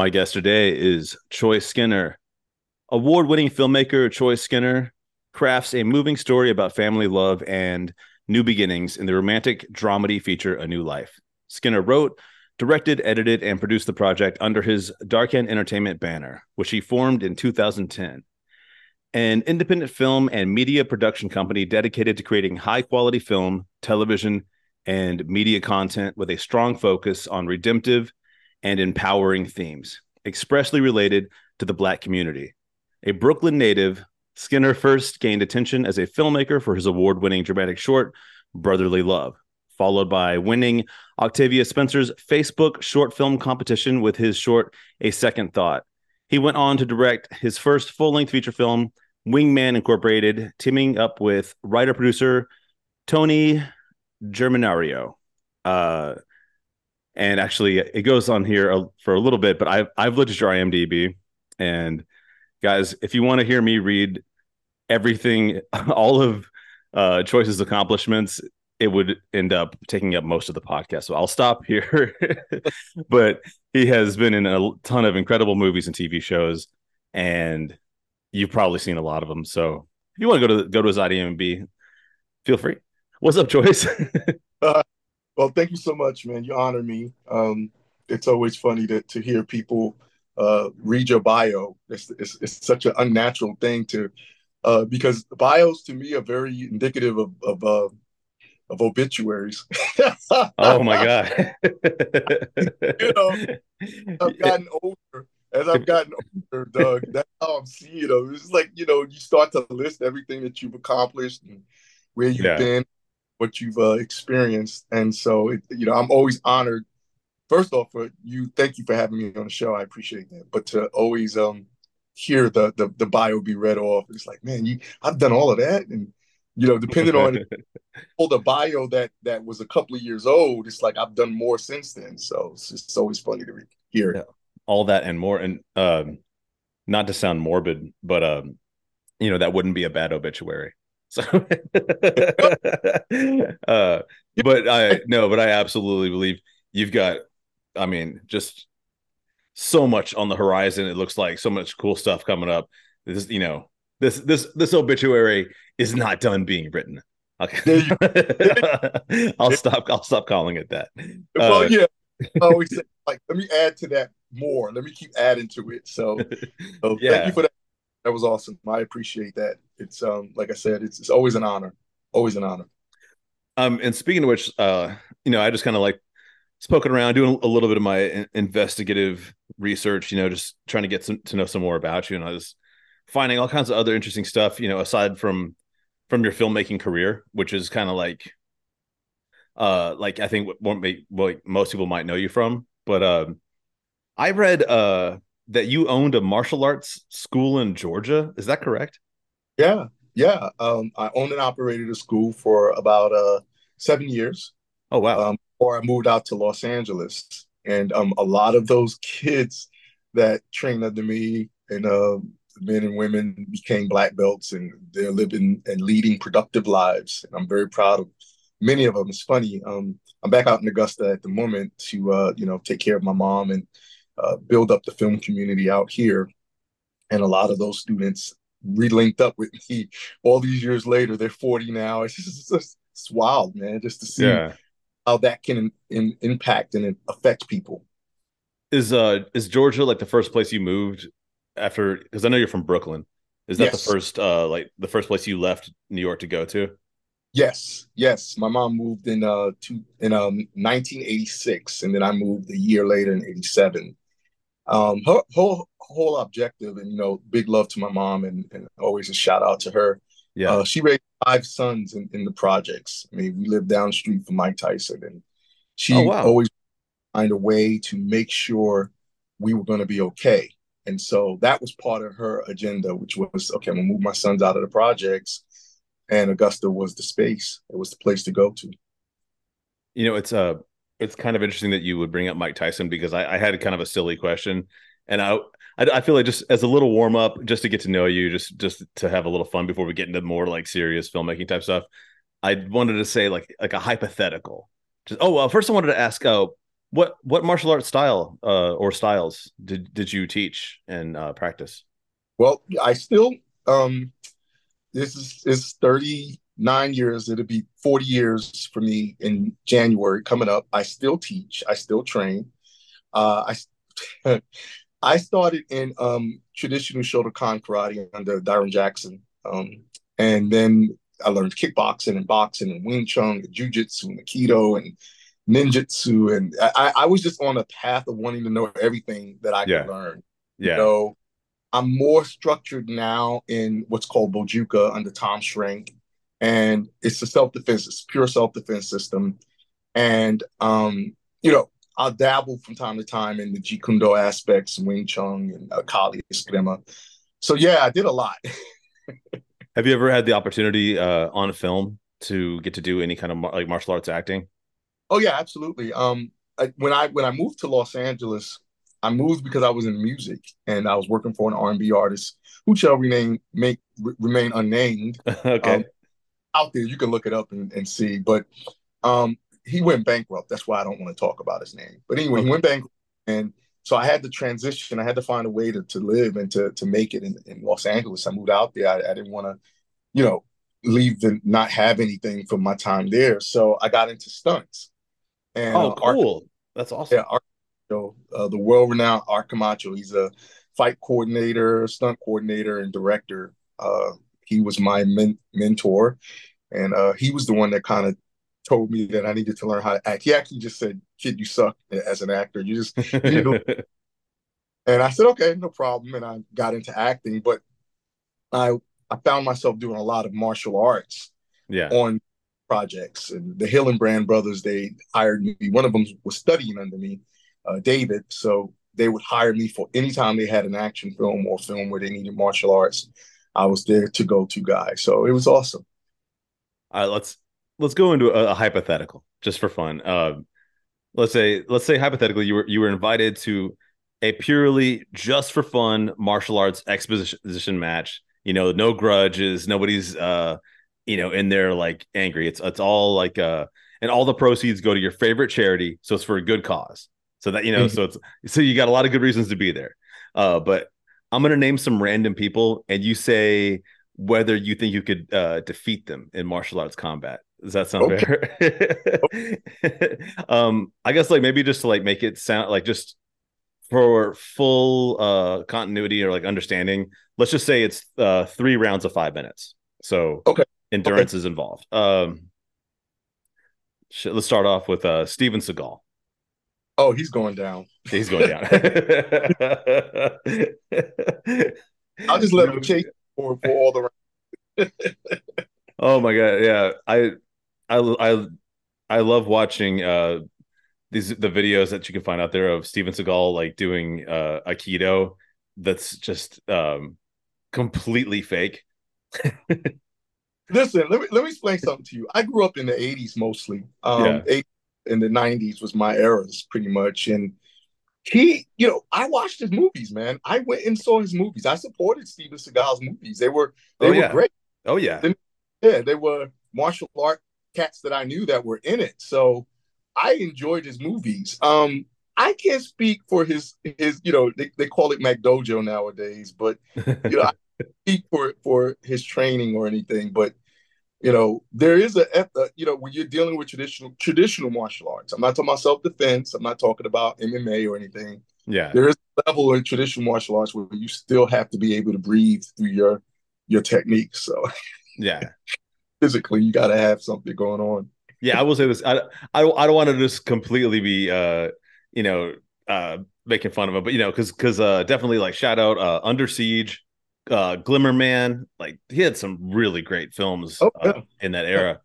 My guest today is Choice Skinner. Award winning filmmaker Choice Skinner crafts a moving story about family love and new beginnings in the romantic dramedy feature A New Life. Skinner wrote, directed, edited, and produced the project under his Darkan Entertainment banner, which he formed in 2010. An independent film and media production company dedicated to creating high quality film, television, and media content with a strong focus on redemptive and empowering themes, expressly related to the Black community. A Brooklyn native, Skinner first gained attention as a filmmaker for his award winning dramatic short, Brotherly Love, followed by winning Octavia Spencer's Facebook short film competition with his short, A Second Thought. He went on to direct his first full length feature film, Wingman Incorporated, teaming up with writer producer Tony Germinario. Uh, and actually, it goes on here for a little bit, but I've I've looked at your IMDb, and guys, if you want to hear me read everything, all of uh, Choice's accomplishments, it would end up taking up most of the podcast. So I'll stop here. but he has been in a ton of incredible movies and TV shows, and you've probably seen a lot of them. So if you want to go to go to his IMDb, feel free. What's up, Choyce? well, thank you so much, man. You honor me. Um, it's always funny to to hear people uh, read your bio. It's, it's, it's such an unnatural thing to uh, because bios to me are very indicative of of uh, of obituaries. oh my god! you know, I've gotten older. As I've gotten older, Doug, that's how I'm seeing it. It's like you know, you start to list everything that you've accomplished and where you've yeah. been, what you've uh, experienced, and so it, you know, I'm always honored. First off, for you, thank you for having me on the show. I appreciate that. But to always um hear the the, the bio be read off, it's like, man, you, I've done all of that, and you know, depending on all the bio that that was a couple of years old, it's like I've done more since then. So it's just always funny to hear yeah, all that and more. And um, not to sound morbid, but um, you know, that wouldn't be a bad obituary. So, uh, but I no, but I absolutely believe you've got. I mean, just so much on the horizon. It looks like so much cool stuff coming up. This, you know, this this this obituary is not done being written. Okay, I'll stop. I'll stop calling it that. Well, uh, yeah, I always say, like let me add to that more. Let me keep adding to it. So, so yeah. thank you for that. That was awesome. I appreciate that. It's um like I said, it's it's always an honor. Always an honor. Um, and speaking of which, uh, you know, I just kind of like spoken around, doing a little bit of my investigative research. You know, just trying to get some to know some more about you, and I was finding all kinds of other interesting stuff, you know, aside from from your filmmaking career, which is kind of like uh like I think what, what, what most people might know you from. But um I read uh that you owned a martial arts school in Georgia. Is that correct? Yeah. Yeah. Um I owned and operated a school for about uh seven years. Oh wow. Um before I moved out to Los Angeles. And um a lot of those kids that trained under me and um men and women became black belts and they're living and leading productive lives. And I'm very proud of many of them. It's funny. Um, I'm back out in Augusta at the moment to, uh, you know, take care of my mom and uh, build up the film community out here. And a lot of those students relinked up with me all these years later. They're 40 now. It's just it's, it's wild, man, just to see yeah. how that can in, in, impact and affect people. Is uh is Georgia like the first place you moved after because I know you're from Brooklyn. Is that yes. the first uh like the first place you left New York to go to? Yes, yes. My mom moved in uh to in um 1986, and then I moved a year later in '87. Um, her whole whole objective, and you know, big love to my mom, and, and always a shout out to her. Yeah, uh, she raised five sons in, in the projects. I mean, we lived down the street from Mike Tyson, and she oh, wow. always find a way to make sure we were going to be okay. And so that was part of her agenda, which was okay, I'm gonna move my sons out of the projects. And Augusta was the space, it was the place to go to. You know, it's uh it's kind of interesting that you would bring up Mike Tyson because I, I had kind of a silly question. And I I, I feel like just as a little warm up, just to get to know you, just just to have a little fun before we get into more like serious filmmaking type stuff. I wanted to say like like a hypothetical. Just oh well, first I wanted to ask, uh, what what martial arts style uh, or styles did did you teach and uh, practice? Well, I still um, this is is thirty nine years. It'll be forty years for me in January coming up. I still teach. I still train. Uh, I I started in um, traditional Shotokan karate under Dyron Jackson, um, and then I learned kickboxing and boxing and Wing Chun and Jiu-Jitsu and Aikido and ninjutsu, and I, I was just on a path of wanting to know everything that I yeah. could learn. Yeah. So I'm more structured now in what's called Bojuka under Tom Schrenk, and it's a self-defense, it's pure self-defense system, and um, you know I'll dabble from time to time in the Jeet Kune Do aspects, Wing Chun and uh, Kali Eskrima. So yeah, I did a lot. Have you ever had the opportunity uh, on a film to get to do any kind of like martial arts acting? Oh yeah, absolutely. Um, I, when I when I moved to Los Angeles, I moved because I was in music and I was working for an R and B artist who shall remain make remain unnamed. okay. Um, out there, you can look it up and, and see. But um, he went bankrupt. That's why I don't want to talk about his name. But anyway, he went bankrupt, and so I had to transition. I had to find a way to, to live and to to make it in, in Los Angeles. I moved out there. I, I didn't want to, you know, leave and not have anything from my time there. So I got into stunts. And, oh, uh, cool! That's awesome. Yeah, Art, uh, the world-renowned Art Camacho. He's a fight coordinator, stunt coordinator, and director. Uh, he was my men- mentor, and uh, he was the one that kind of told me that I needed to learn how to act. He actually just said, "Kid, you suck as an actor. You just." You know. and I said, "Okay, no problem." And I got into acting, but I I found myself doing a lot of martial arts. Yeah. On projects and the Hillenbrand brothers, they hired me. One of them was studying under me, uh, David. So they would hire me for anytime they had an action film or film where they needed martial arts. I was there to go to guy. So it was awesome. All right, let's let's go into a, a hypothetical just for fun. Uh, let's say let's say hypothetically you were you were invited to a purely just for fun martial arts exposition match. You know, no grudges, nobody's uh, you know, in there like angry. It's it's all like uh, and all the proceeds go to your favorite charity, so it's for a good cause. So that you know, mm-hmm. so it's so you got a lot of good reasons to be there. Uh, but I'm gonna name some random people, and you say whether you think you could uh, defeat them in martial arts combat. Does that sound okay. fair? um, I guess like maybe just to like make it sound like just for full uh continuity or like understanding, let's just say it's uh three rounds of five minutes. So okay, endurance okay. is involved. Um, let's start off with uh Steven Seagal. Oh, he's going down. He's going down. I'll just let him chase for, for all the. oh my god! Yeah, I I I I love watching uh these the videos that you can find out there of Steven Seagal like doing uh Aikido that's just um completely fake. Listen, let me let me explain something to you. I grew up in the 80s mostly. Um yeah. In the 90s was my eras pretty much. And he, you know, I watched his movies, man. I went and saw his movies. I supported Steven Seagal's movies. They were they oh, were yeah. great. Oh yeah. yeah, they were martial art cats that I knew that were in it. So I enjoyed his movies. Um, I can't speak for his his you know they, they call it McDojo nowadays, but you know I speak for for his training or anything. But you know there is a, a you know when you're dealing with traditional traditional martial arts. I'm not talking about self defense. I'm not talking about MMA or anything. Yeah, there is a level in traditional martial arts where you still have to be able to breathe through your your techniques. So yeah, physically you got to have something going on. Yeah, I will say this. I I, I don't want to just completely be uh you know uh making fun of him, but you know because because uh definitely like shout out uh Under Siege, uh Glimmer Man, like he had some really great films oh, yeah. uh, in that era. Yeah.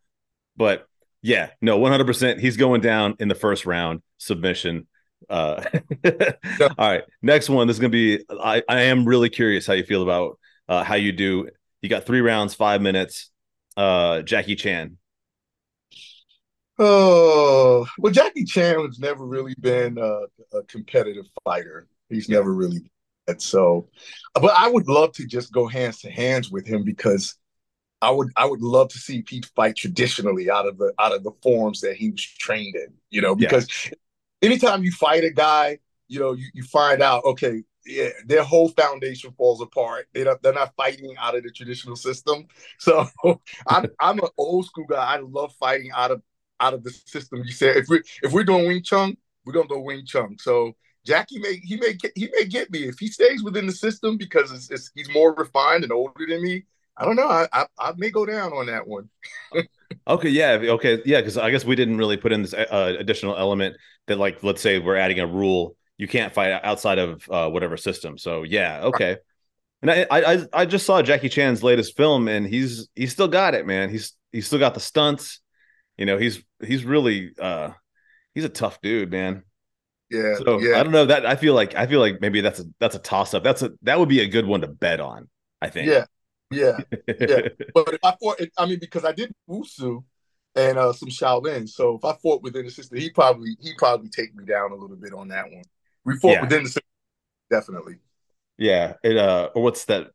But yeah, no, one hundred percent. He's going down in the first round submission. Uh, yeah. all right, next one. This is gonna be. I I am really curious how you feel about uh how you do. You got three rounds, five minutes uh, Jackie Chan? Oh well, Jackie Chan has never really been a, a competitive fighter. He's yeah. never really that. So, but I would love to just go hands to hands with him because I would I would love to see Pete fight traditionally out of the out of the forms that he was trained in. You know, because yeah. anytime you fight a guy, you know, you, you find out okay, yeah, their whole foundation falls apart. They don't, they're not fighting out of the traditional system. So I'm I'm an old school guy. I love fighting out of out of the system. You said if we if we're doing Wing Chun, we're gonna go Wing Chun. So Jackie may he may get he may get me if he stays within the system because it's, it's, he's more refined and older than me. I don't know. I I, I may go down on that one. okay, yeah, okay, yeah. Because I guess we didn't really put in this uh, additional element that, like, let's say we're adding a rule you can't fight outside of uh, whatever system. So yeah, okay. And I, I I just saw Jackie Chan's latest film, and he's he's still got it, man. He's he's still got the stunts. You know, he's he's really uh he's a tough dude, man. Yeah. So yeah. I don't know that I feel like I feel like maybe that's a that's a toss up. That's a that would be a good one to bet on. I think. Yeah. Yeah. Yeah. but if I fought, I mean, because I did Wushu and uh some Shaolin, so if I fought within the system, he probably he probably take me down a little bit on that one. We fought yeah. within the system, definitely. Yeah. It uh or what's that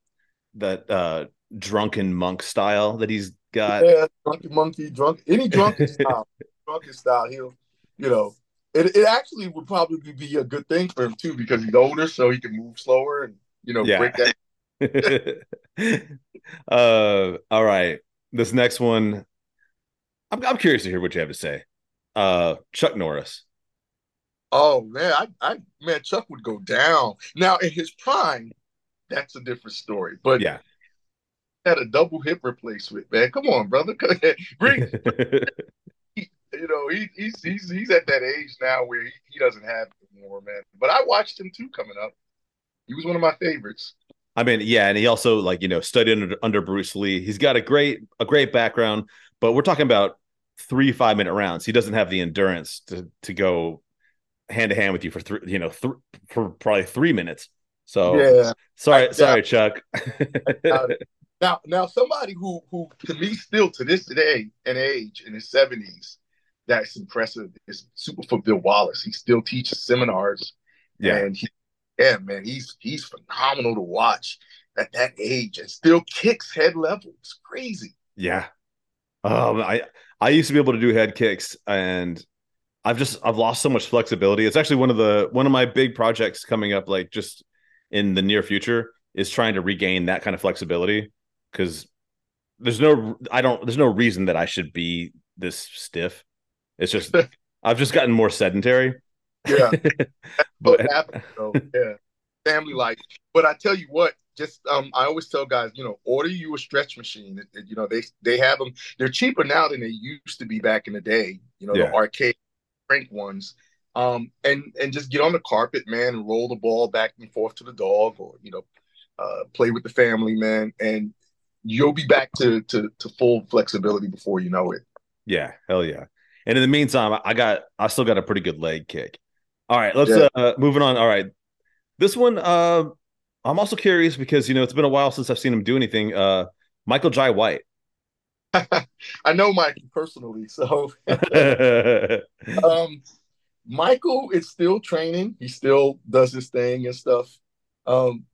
that uh drunken monk style that he's got? Yeah, drunken monkey, drunk any drunken style. Drunken style, he'll you know, it, it actually would probably be a good thing for him too because he's older, so he can move slower and you know yeah. break that. uh, all right, this next one, I'm I'm curious to hear what you have to say. Uh, Chuck Norris. Oh man, I, I man, Chuck would go down. Now in his prime, that's a different story. But yeah, had a double hip replacement, man. Come on, brother. Bring you know, he, he's he's he's at that age now where he, he doesn't have more, man. But I watched him too coming up. He was one of my favorites. I mean, yeah, and he also like you know studied under, under Bruce Lee. He's got a great a great background, but we're talking about three five minute rounds. He doesn't have the endurance to to go hand to hand with you for three, you know, th- for probably three minutes. So yeah, sorry, sorry, Chuck. now, now somebody who who to me still to this day and age in his seventies that's impressive is Superfoot Bill Wallace. He still teaches seminars. Yeah. And he, yeah, man, he's he's phenomenal to watch at that age and still kicks head level. It's crazy. Yeah. Um, I I used to be able to do head kicks and I've just I've lost so much flexibility. It's actually one of the one of my big projects coming up like just in the near future is trying to regain that kind of flexibility because there's no I don't there's no reason that I should be this stiff it's just I've just gotten more sedentary. Yeah, but though. yeah, family life. But I tell you what, just um, I always tell guys, you know, order you a stretch machine. You know, they they have them. They're cheaper now than they used to be back in the day. You know, yeah. the arcade crank ones. Um, and and just get on the carpet, man, and roll the ball back and forth to the dog, or you know, uh, play with the family, man, and you'll be back to to to full flexibility before you know it. Yeah, hell yeah. And in the meantime, I got I still got a pretty good leg kick. All right, let's yeah. uh moving on. All right. This one uh I'm also curious because you know it's been a while since I've seen him do anything. Uh Michael Jai White. I know Mike personally, so um Michael is still training. He still does his thing and stuff. Um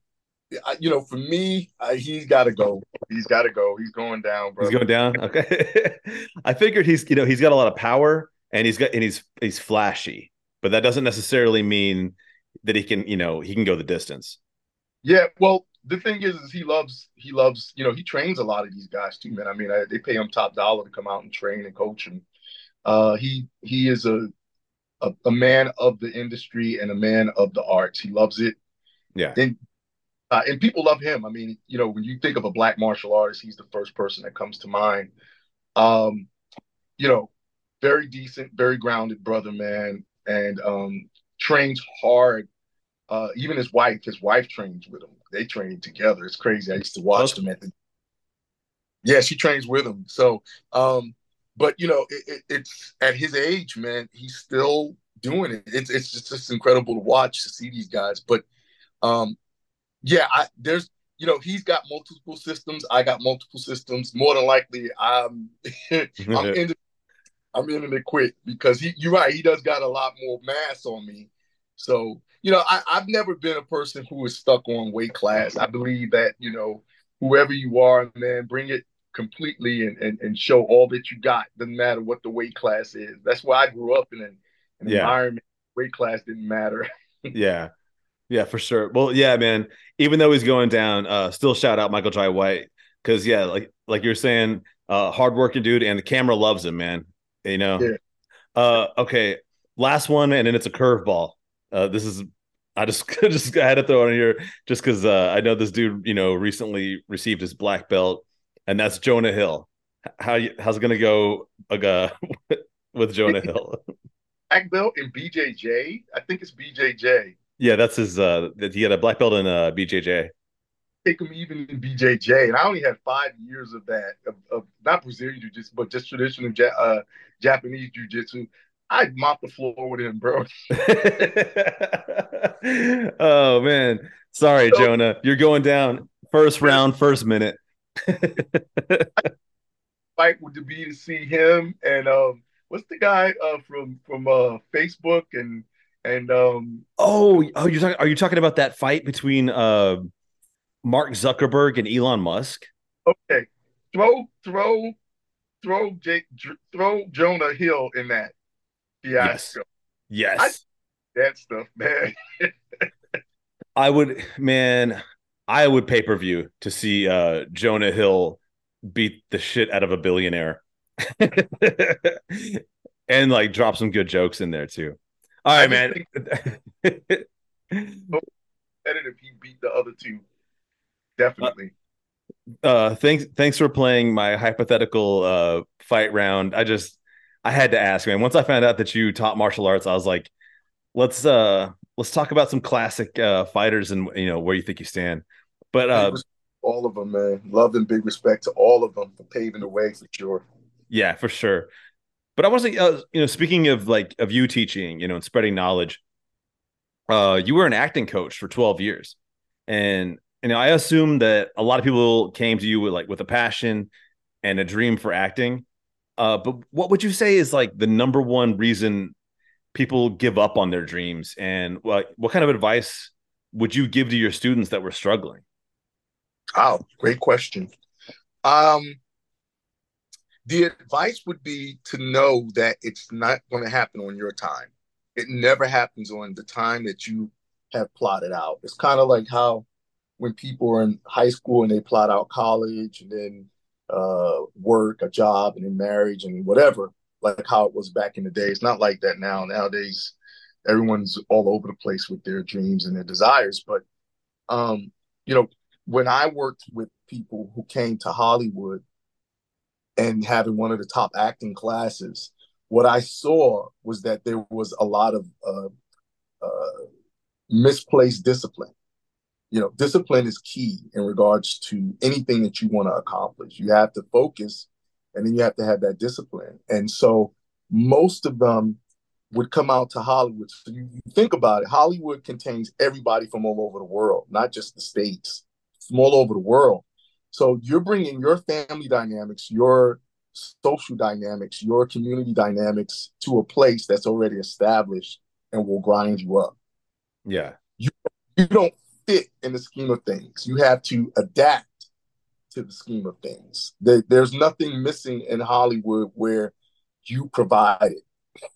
you know, for me, I, he's got to go. He's got to go. He's going down, bro. He's going down. Okay. I figured he's, you know, he's got a lot of power and he's got and he's he's flashy, but that doesn't necessarily mean that he can, you know, he can go the distance. Yeah. Well, the thing is, is he loves he loves you know he trains a lot of these guys too, man. I mean, I, they pay him top dollar to come out and train and coach him. Uh, he he is a, a a man of the industry and a man of the arts. He loves it. Yeah. And uh, and people love him. I mean, you know, when you think of a black martial artist, he's the first person that comes to mind. Um, you know, very decent, very grounded brother, man, and um, trains hard. Uh, even his wife, his wife trains with him. They train together. It's crazy. I used to watch them at the. Yeah, she trains with him. So, um, but you know, it, it, it's at his age, man. He's still doing it. It's it's just, just incredible to watch to see these guys. But um, yeah, I, there's you know he's got multiple systems. I got multiple systems. More than likely, I'm I'm in I'm in it quick because he you're right. He does got a lot more mass on me, So, you know, I, I've never been a person who is stuck on weight class. I believe that, you know, whoever you are, man, bring it completely and, and, and show all that you got. Doesn't matter what the weight class is. That's why I grew up in an, an yeah. environment weight class didn't matter. yeah. Yeah, for sure. Well, yeah, man. Even though he's going down, uh, still shout out Michael Jai White. Cause yeah, like like you're saying, uh hardworking dude, and the camera loves him, man. You know? Yeah. Uh okay. Last one, and then it's a curveball. Uh this is I just just I had to throw it in here just because uh, I know this dude, you know, recently received his black belt, and that's Jonah Hill. How you, how's it gonna go uh, with Jonah Hill? Black belt in BJJ. I think it's BJJ. Yeah, that's his. Uh, he had a black belt in uh, BJJ. Take him even in BJJ, and I only had five years of that of, of not Brazilian jiu-jitsu, but just traditional uh, Japanese jiu-jitsu. I'd mop the floor with him, bro. oh man, sorry, so, Jonah, you're going down first round, first minute. Fight would be to see him and um, what's the guy uh, from from uh, Facebook and and um, oh oh you're talking are you talking about that fight between uh, Mark Zuckerberg and Elon Musk? Okay, throw throw throw Jake throw Jonah Hill in that fiasco. Yes. yes. I, that stuff, man. I would, man, I would pay per view to see uh, Jonah Hill beat the shit out of a billionaire, and like drop some good jokes in there too. All right, man. Think, if he beat the other two, definitely. Uh, uh, thanks, thanks for playing my hypothetical uh, fight round. I just I had to ask, man. Once I found out that you taught martial arts, I was like, let's uh let's talk about some classic uh fighters and you know where you think you stand. But uh all of them, man. Love and big respect to all of them for paving the way for sure. Yeah, for sure. But I was like, uh, you know, speaking of like of you teaching, you know, and spreading knowledge, uh, you were an acting coach for 12 years. And you know, I assume that a lot of people came to you with like with a passion and a dream for acting. Uh, but what would you say is like the number one reason people give up on their dreams? And what what kind of advice would you give to your students that were struggling? Oh, great question. Um, the advice would be to know that it's not going to happen on your time. It never happens on the time that you have plotted out. It's kind of like how when people are in high school and they plot out college and then uh, work, a job, and then marriage and whatever, like how it was back in the day. It's not like that now. Nowadays, everyone's all over the place with their dreams and their desires. But, um, you know, when I worked with people who came to Hollywood and having one of the top acting classes, what I saw was that there was a lot of uh, uh, misplaced discipline you know, discipline is key in regards to anything that you want to accomplish. You have to focus and then you have to have that discipline. And so most of them would come out to Hollywood. So you, you think about it, Hollywood contains everybody from all over the world, not just the States, from all over the world. So you're bringing your family dynamics, your social dynamics, your community dynamics to a place that's already established and will grind you up. Yeah. You, you don't fit in the scheme of things. You have to adapt to the scheme of things. There's nothing missing in Hollywood where you provide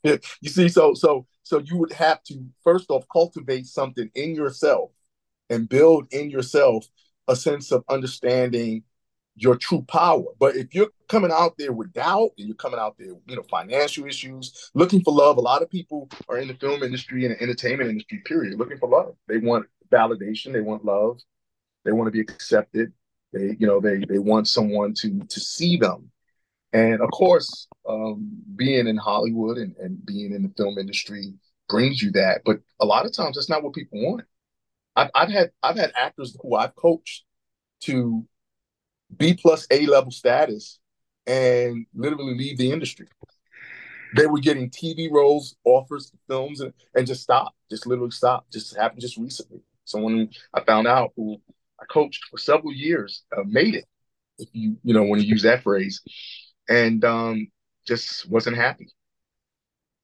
it. you see, so so so you would have to first off cultivate something in yourself and build in yourself a sense of understanding your true power. But if you're coming out there with doubt and you're coming out there, you know, financial issues, looking for love, a lot of people are in the film industry and the entertainment industry, period, looking for love. They want validation. They want love. They want to be accepted. They, you know, they they want someone to to see them. And of course, um, being in Hollywood and, and being in the film industry brings you that. But a lot of times, that's not what people want. I've, I've had I've had actors who I've coached to B plus A level status and literally leave the industry. They were getting TV roles, offers, films, and, and just stop, just literally stop. Just happened just recently. Someone I found out who I coached for several years uh, made it. If you you know when you use that phrase, and um, just wasn't happy.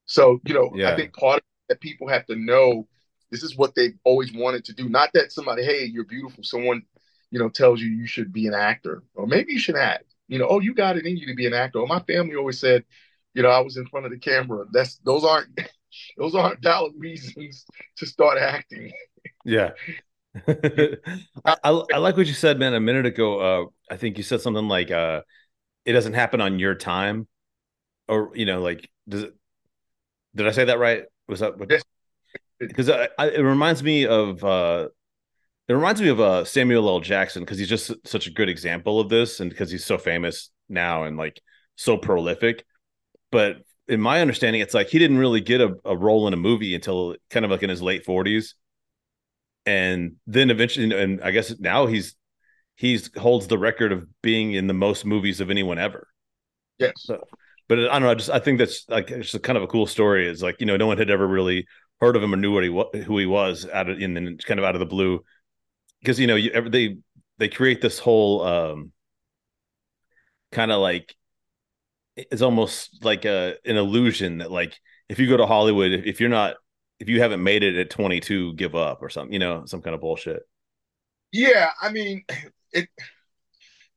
So you know, yeah. I think part of that people have to know This is what they've always wanted to do. Not that somebody, hey, you're beautiful. Someone, you know, tells you you should be an actor, or maybe you should act. You know, oh, you got it in you to be an actor. Or my family always said, you know, I was in front of the camera. That's those aren't those aren't valid reasons to start acting. Yeah. I, I, I, like what you said, man, a minute ago. Uh, I think you said something like, uh, it doesn't happen on your time. Or, you know, like, does it, did I say that right? Was that what? Because it reminds me of, uh, it reminds me of uh, Samuel L. Jackson because he's just such a good example of this, and because he's so famous now and like so prolific. But in my understanding, it's like he didn't really get a, a role in a movie until kind of like in his late forties, and then eventually, and I guess now he's he's holds the record of being in the most movies of anyone ever. Yes. So, but I don't know. I just I think that's like it's just kind of a cool story. Is like you know no one had ever really heard of him or knew what he who he was out of in kind of out of the blue. Because you know you, they they create this whole um kind of like it's almost like a an illusion that like if you go to Hollywood if, if you're not if you haven't made it at 22 give up or something you know some kind of bullshit. Yeah i mean it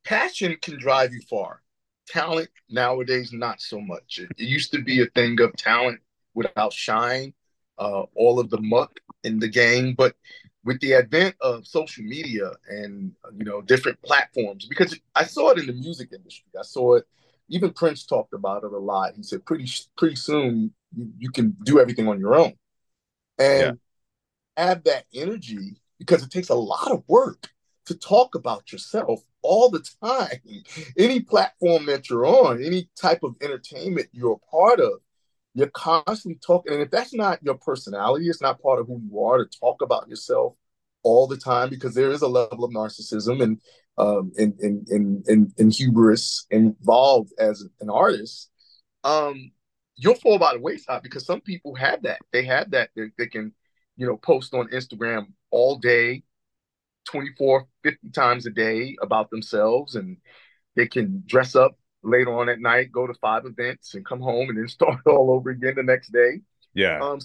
passion can drive you far. Talent nowadays not so much. It, it used to be a thing of talent without shine uh, all of the muck in the game but with the advent of social media and you know different platforms because i saw it in the music industry. I saw it even prince talked about it a lot. He said pretty pretty soon you, you can do everything on your own. And yeah. have that energy because it takes a lot of work to talk about yourself all the time. Any platform that you're on any type of entertainment you're a part of you're constantly talking and if that's not your personality it's not part of who you are to talk about yourself all the time because there is a level of narcissism and um and and and, and, and hubris involved as an artist um you'll fall by the wayside because some people have that. They have that. They, they can you know post on instagram all day 24 50 times a day about themselves and they can dress up later on at night, go to five events, and come home and then start all over again the next day. Yeah. Um,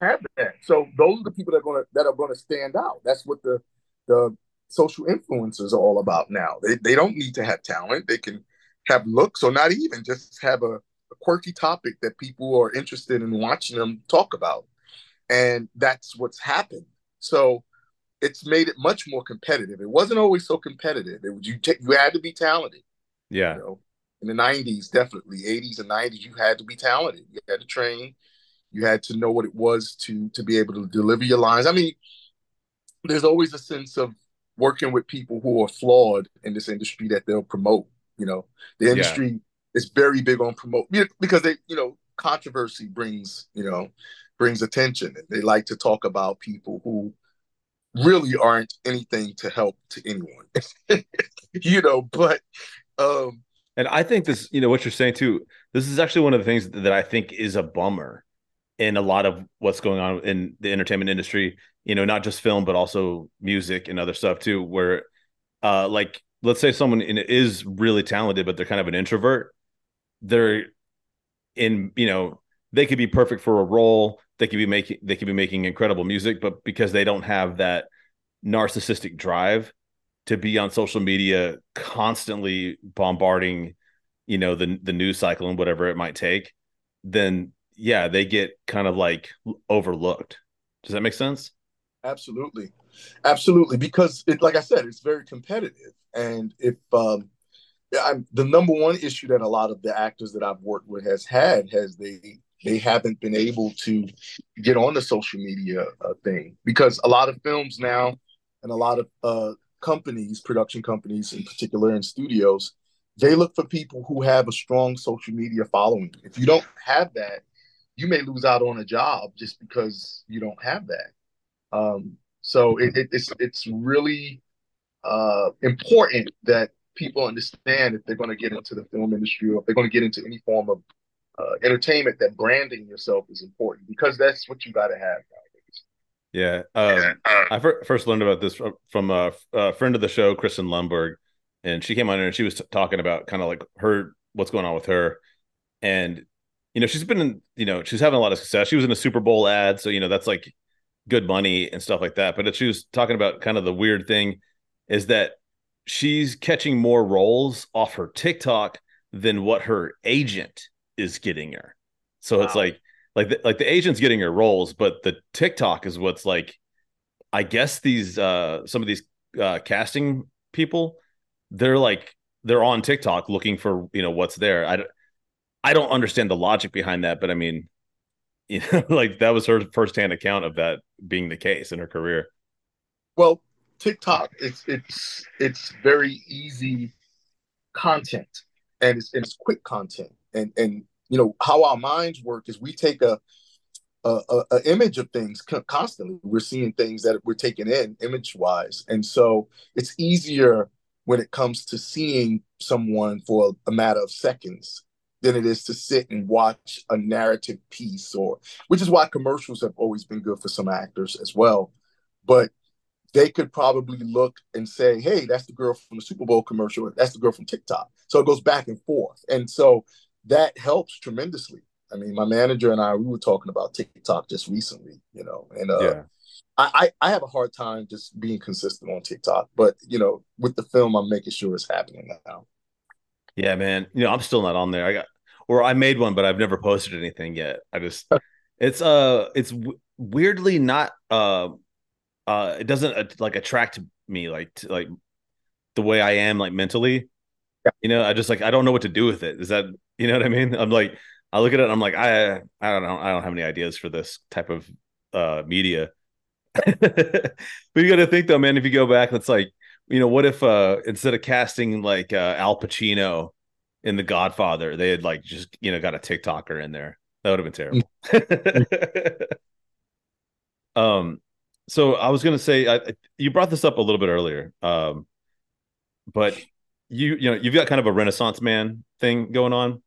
have that. So those are the people that are gonna that are gonna stand out. That's what the the social influencers are all about now. They they don't need to have talent. They can have looks or not even just have a, a quirky topic that people are interested in watching them talk about. And that's what's happened. So it's made it much more competitive. It wasn't always so competitive. It was you t- you had to be talented. Yeah. You know, in the 90s, definitely 80s and 90s, you had to be talented. You had to train. You had to know what it was to to be able to deliver your lines. I mean, there's always a sense of working with people who are flawed in this industry that they'll promote. You know, the industry yeah. is very big on promote because they, you know, controversy brings, you know, brings attention. And they like to talk about people who really aren't anything to help to anyone. you know, but um, and I think this, you know, what you're saying too, this is actually one of the things that I think is a bummer in a lot of what's going on in the entertainment industry, you know, not just film, but also music and other stuff too, where uh like let's say someone in, is really talented, but they're kind of an introvert. They're in, you know, they could be perfect for a role. They could be making they could be making incredible music, but because they don't have that narcissistic drive, to be on social media constantly bombarding you know the the news cycle and whatever it might take then yeah they get kind of like overlooked. Does that make sense? Absolutely. Absolutely. Because it like i said it's very competitive. And if um I'm, the number one issue that a lot of the actors that I've worked with has had has they they haven't been able to get on the social media uh, thing. Because a lot of films now and a lot of uh, companies, production companies in particular, and studios, they look for people who have a strong social media following. If you don't have that, you may lose out on a job just because you don't have that. Um, so it, it, it's it's really uh, important that people understand if they're going to get into the film industry or if they're going to get into any form of uh, entertainment that branding yourself is important because that's what you got to have. Yeah. Um, I first learned about this from a, a, friend of the show, Kristen Lumberg, and she came on and she was t- talking about kind of like her, what's going on with her. And, you know, she's been, in, you know, she's having a lot of success. She was in a Super Bowl ad. So, you know, that's like, good money and stuff like that. But she was talking about kind of the weird thing is that she's catching more roles off her TikTok than what her agent is getting her. So wow. it's like like the, like the agent's getting her roles, but the TikTok is what's like I guess these uh some of these uh casting people they're like they're on TikTok looking for, you know, what's there. I I don't understand the logic behind that, but I mean, you know, like that was her firsthand account of that being the case in her career. Well, TikTok, it's it's it's very easy content, and it's and it's quick content, and and you know how our minds work is we take a a, a, a image of things constantly. We're seeing things that we're taking in image wise, and so it's easier when it comes to seeing someone for a matter of seconds than it is to sit and watch a narrative piece or which is why commercials have always been good for some actors as well. But they could probably look and say hey that's the girl from the super bowl commercial. That's the girl from tiktok. So it goes back and forth. And so that helps tremendously i mean my manager and i we were talking about tiktok just recently you know and uh, yeah. I, I have a hard time just being consistent on TikTok, but you know, with the film, I'm making sure it's happening now. Yeah, man. You know, I'm still not on there. I got or I made one, but I've never posted anything yet. I just it's uh it's w- weirdly not uh uh it doesn't uh, like attract me like to, like the way I am like mentally. Yeah. You know, I just like I don't know what to do with it. Is that you know what I mean? I'm like I look at it I'm like I I don't know I don't have any ideas for this type of uh media. but you got to think though, man. If you go back, it's like you know, what if uh instead of casting like uh Al Pacino in The Godfather, they had like just you know got a TikToker in there? That would have been terrible. um, so I was gonna say I, you brought this up a little bit earlier, um, but you you know you've got kind of a Renaissance man thing going on,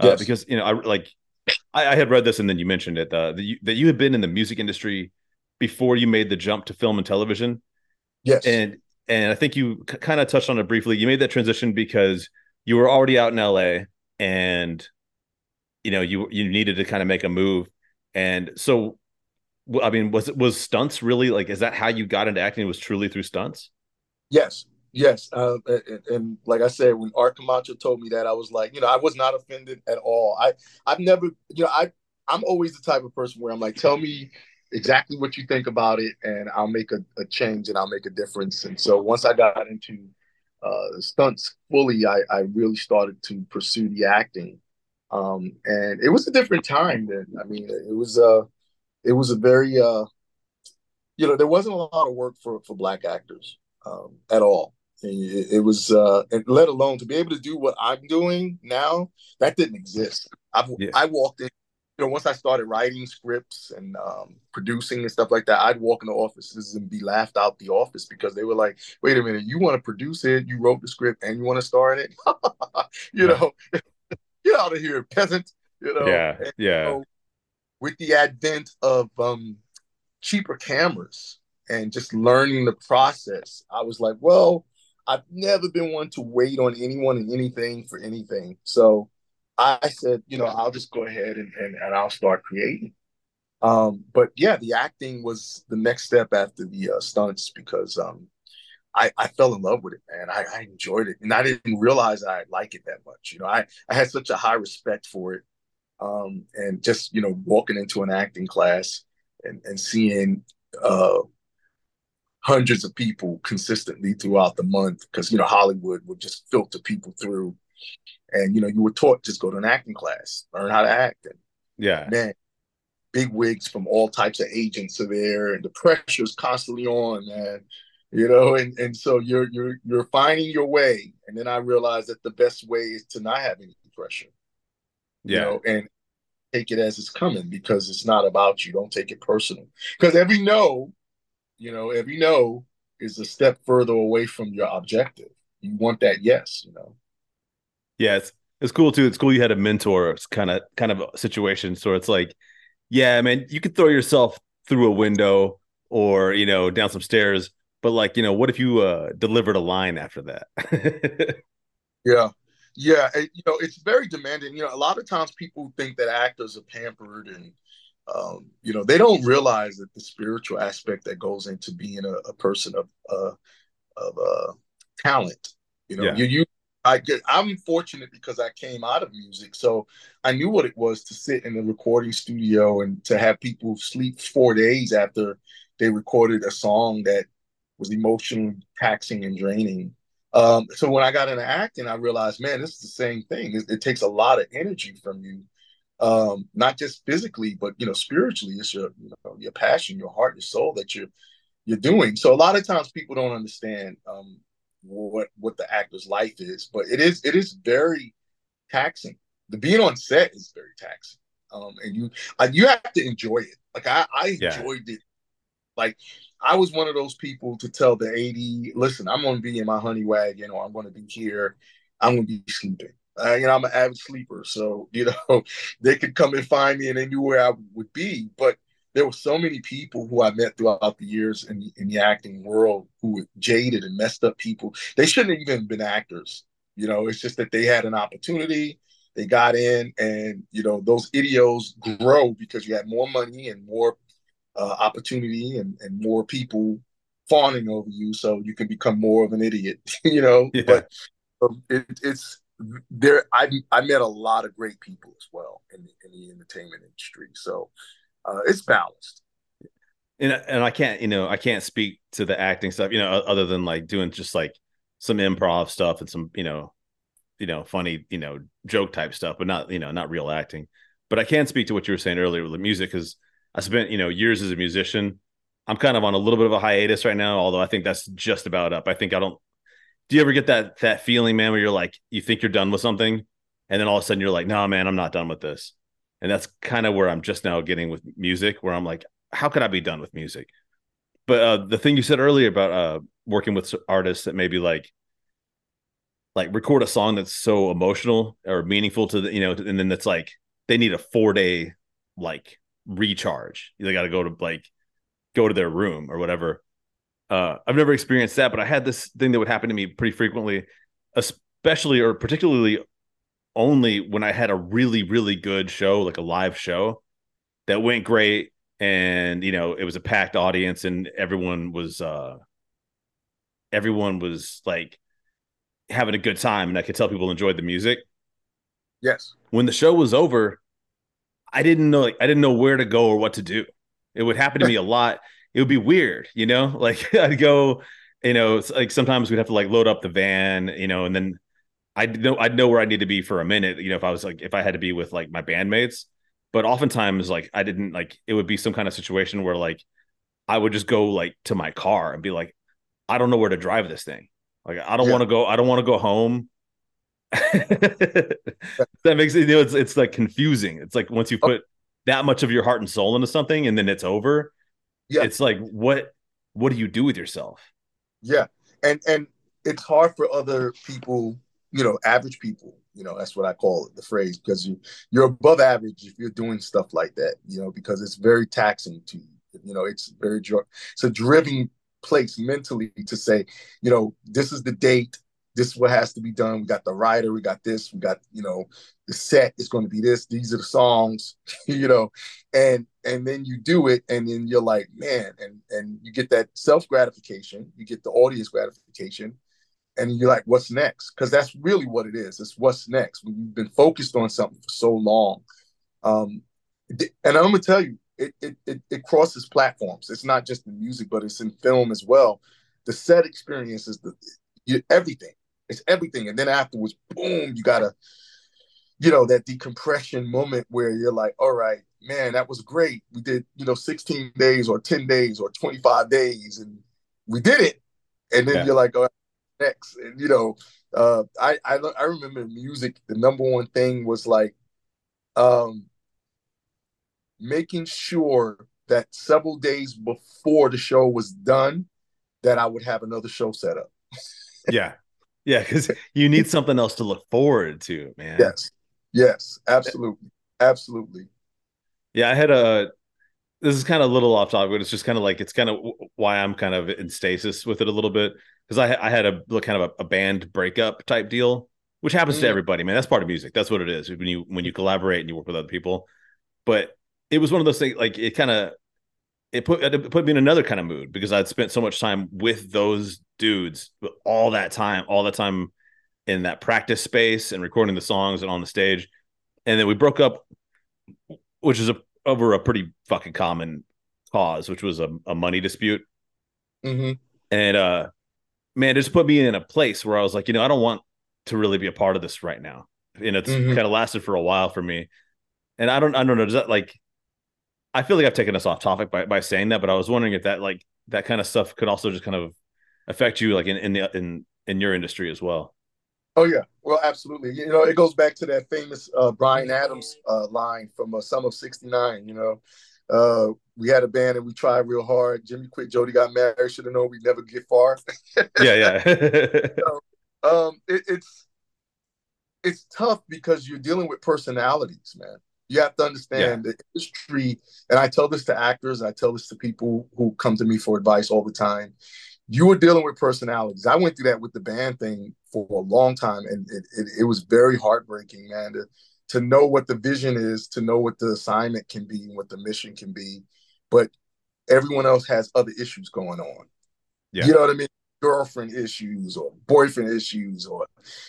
uh, because you know I like I, I, had read this and then you mentioned it uh, that you that you had been in the music industry before you made the jump to film and television. Yes, and and I think you c- kind of touched on it briefly. You made that transition because you were already out in LA and you know you you needed to kind of make a move. And so I mean, was it was stunts really like is that how you got into acting? Was truly through stunts? Yes. Yes, uh, and, and, like I said, when Art Camacho told me that, I was like, you know, I was not offended at all. I, I've never, you know, I, I'm always the type of person where I'm like, tell me exactly what you think about it, and I'll make a, a change and I'll make a difference. And so once I got into uh, stunts fully, I, I really started to pursue the acting. Um, and it was a different time then. I mean, it was uh, it was a very uh, you know, there wasn't a lot of work for for black actors um, at all. It, it was, uh, and let alone to be able to do what I'm doing now, that didn't exist. I've, yeah. I walked in you know, once I started writing scripts and um, producing and stuff like that, I'd walk in the offices and be laughed out the office because they were like, "Wait a minute, you want to produce it? You wrote the script and you want to star in it? you know, get out of here, peasant!" You know, yeah, and, yeah. You know, with the advent of um, cheaper cameras and just learning the process, I was like, "Well, I've never been one to wait on anyone and anything for anything." So I said, you know, I'll just go ahead and, and, and I'll start creating. Um, but yeah, the acting was the next step after the uh, stunts because um, I, I fell in love with it, man. I, I enjoyed it, and I didn't realize I like it that much. You know, I, I had such a high respect for it, um, and just you know, walking into an acting class and and seeing uh, hundreds of people consistently throughout the month, because you know Hollywood would just filter people through and you know, you were taught just go to an acting class, learn how to act. And yeah, man, big wigs from all types of agents are there, and the pressure's constantly on, man. You know, and and so you're you're you're finding your way. And then I realized that the best way is to not have any pressure. Yeah. You know, and take it as it's coming because it's not about you. Don't take it personal. Because every no, you know, every no is a step further away from your objective. You want that yes, you know. Yeah, it's it's cool too. It's cool you had a mentor kind of kind of situation. So it's like, yeah, man, you could throw yourself through a window or you know down some stairs, but like you know, what if you uh, delivered a line after that? yeah, yeah, you know, it's very demanding. You know, a lot of times people think that actors are pampered and um, you know, they don't realize that the spiritual aspect that goes into being a, a person of uh, of uh, talent. You know, yeah. you you I get I'm fortunate because I came out of music, so I knew what it was to sit in the recording studio and to have people sleep four days after they recorded a song that was emotionally taxing and draining. Um, so when I got into acting, I realized, man, this is the same thing. It, it takes a lot of energy from you, um, not just physically, but you know, spiritually. It's your you know your passion, your heart, your soul that you're you're doing. So a lot of times people don't understand um, what what the actor's life is, but it is it is very taxing. The being on set is very taxing, um, and you uh, you have to enjoy it. Like I, I yeah. enjoyed it. Like I was one of those people to tell the AD, listen, I'm going to be in my honey wagon, or I'm going to be here. I'm going to be sleeping. Uh, you know, I'm an avid sleeper, so you know they could come and find me, and they knew where I would be. But there were so many people who I met throughout the years in, in the acting world who were jaded and messed up people. They shouldn't have even been actors. You know, it's just that they had an opportunity, they got in, and you know, those idiots grow because you had more money and more uh, opportunity and, and more people fawning over you, so you can become more of an idiot. you know, yeah. but um, it, it's there. I I met a lot of great people as well in the, in the entertainment industry, so uh, it's balanced. And and I can't, you know, I can't speak to the acting stuff, you know, other than like doing just like some improv stuff and some, you know, you know, funny, you know, joke type stuff, but not, you know, not real acting. But I can speak to what you were saying earlier with the music because I spent, you know, years as a musician. I'm kind of on a little bit of a hiatus right now, although I think that's just about up. I think I don't. Do you ever get that that feeling, man, where you're like, you think you're done with something, and then all of a sudden you're like, no, man, I'm not done with this. And that's kind of where i'm just now getting with music where i'm like how could i be done with music? But uh, the thing you said earlier about uh, working with artists that maybe like like record a song that's so emotional or meaningful to the you know and then it's like they need a four day like recharge. They got to go to like go to their room or whatever uh i've never experienced that but i had this thing that would happen to me pretty frequently especially or particularly only when I had a really, really good show, like a live show that went great. And, you know, it was a packed audience and everyone was, uh, everyone was like having a good time. And I could tell people enjoyed the music. Yes. When the show was over, I didn't know, like, I didn't know where to go or what to do. It would happen to me a lot. It would be weird, you know, like I'd go, you know, like sometimes we'd have to like load up the van, you know, and then I'd know I'd know where I need to be for a minute. You know, if I was like if I had to be with like my bandmates, but oftentimes like I didn't like it would be some kind of situation where like I would just go like to my car and be like, I don't know where to drive this thing. Like I don't yeah. want to go. I don't want to go home. that makes it you know it's it's like confusing. It's like once you oh. put that much of your heart and soul into something and then it's over. Yeah, it's like what what do you do with yourself? Yeah, and and it's hard for other people you know, average people. You know, that's what I call it, the phrase, because you you're above average if you're doing stuff like that. You know, because it's very taxing to you. You know, it's very it's a driven place mentally to say, you know, this is the date, this is what has to be done. We got the writer, we got this, we got you know, the set is going to be this. These are the songs, you know, and and then you do it, and then you're like, man, and and you get that self gratification, you get the audience gratification, and you're like, what's next? Because that's really what it is. It's what's next. When you've been focused on something for so long. Um, and I'm gonna tell you, it, it, it, it crosses platforms. It's not just in music, but it's in film as well. The set experience is the you, everything. It's everything. And then afterwards, boom, you gotta, you know, that decompression moment where you're like, all right, man, that was great. We did, you know, 16 days or 10 days or 25 days, and we did it. And then yeah. you're like, oh, next. And you know, uh, I, I I remember music. The number one thing was like, um, making sure that several days before the show was done, that I would have another show set up. yeah, yeah, because you need something else to look forward to, man. Yes, yes, absolutely, absolutely. Yeah, I had a this is kind of a little off topic, but it's just kind of like it's kind of why I'm kind of in stasis with it a little bit because I I had a kind of a, a, band breakup type deal, which happens mm. to everybody, man. That's part of music. That's what it is when you when you collaborate and you work with other people. But it was one of those things like it kind of it put it put me in another kind of mood because I'd spent so much time with those dudes all that time, all the time in that practice space and recording the songs and on the stage. And then we broke up, which is a, over a pretty fucking common cause, which was a, a money dispute. Mm-hmm. And uh, man, it just put me in a place where I was like, you know, I don't want to really be a part of this right now. And it's mm-hmm. kind of lasted for a while for me. And I don't, I don't know. Does that like? I feel like I've taken us off topic by by saying that, but I was wondering if that like that kind of stuff could also just kind of affect you, like in in the in in your industry as well. Oh yeah, well, absolutely. You know, it goes back to that famous uh, Bryan Adams uh, line from uh, "Summer of '69." You know, uh, we had a band and we tried real hard. Jimmy quit, Jody got married. Should have known we'd never get far. yeah, yeah. so, um, it, it's it's tough because you're dealing with personalities, man. You have to understand yeah. the industry, and I tell this to actors, I tell this to people who come to me for advice all the time. You were dealing with personalities. I went through that with the band thing for a long time, and it, it, it was very heartbreaking, man. To, to know what the vision is, to know what the assignment can be, and what the mission can be, but everyone else has other issues going on. Yeah. You know what I mean? Girlfriend issues or boyfriend issues or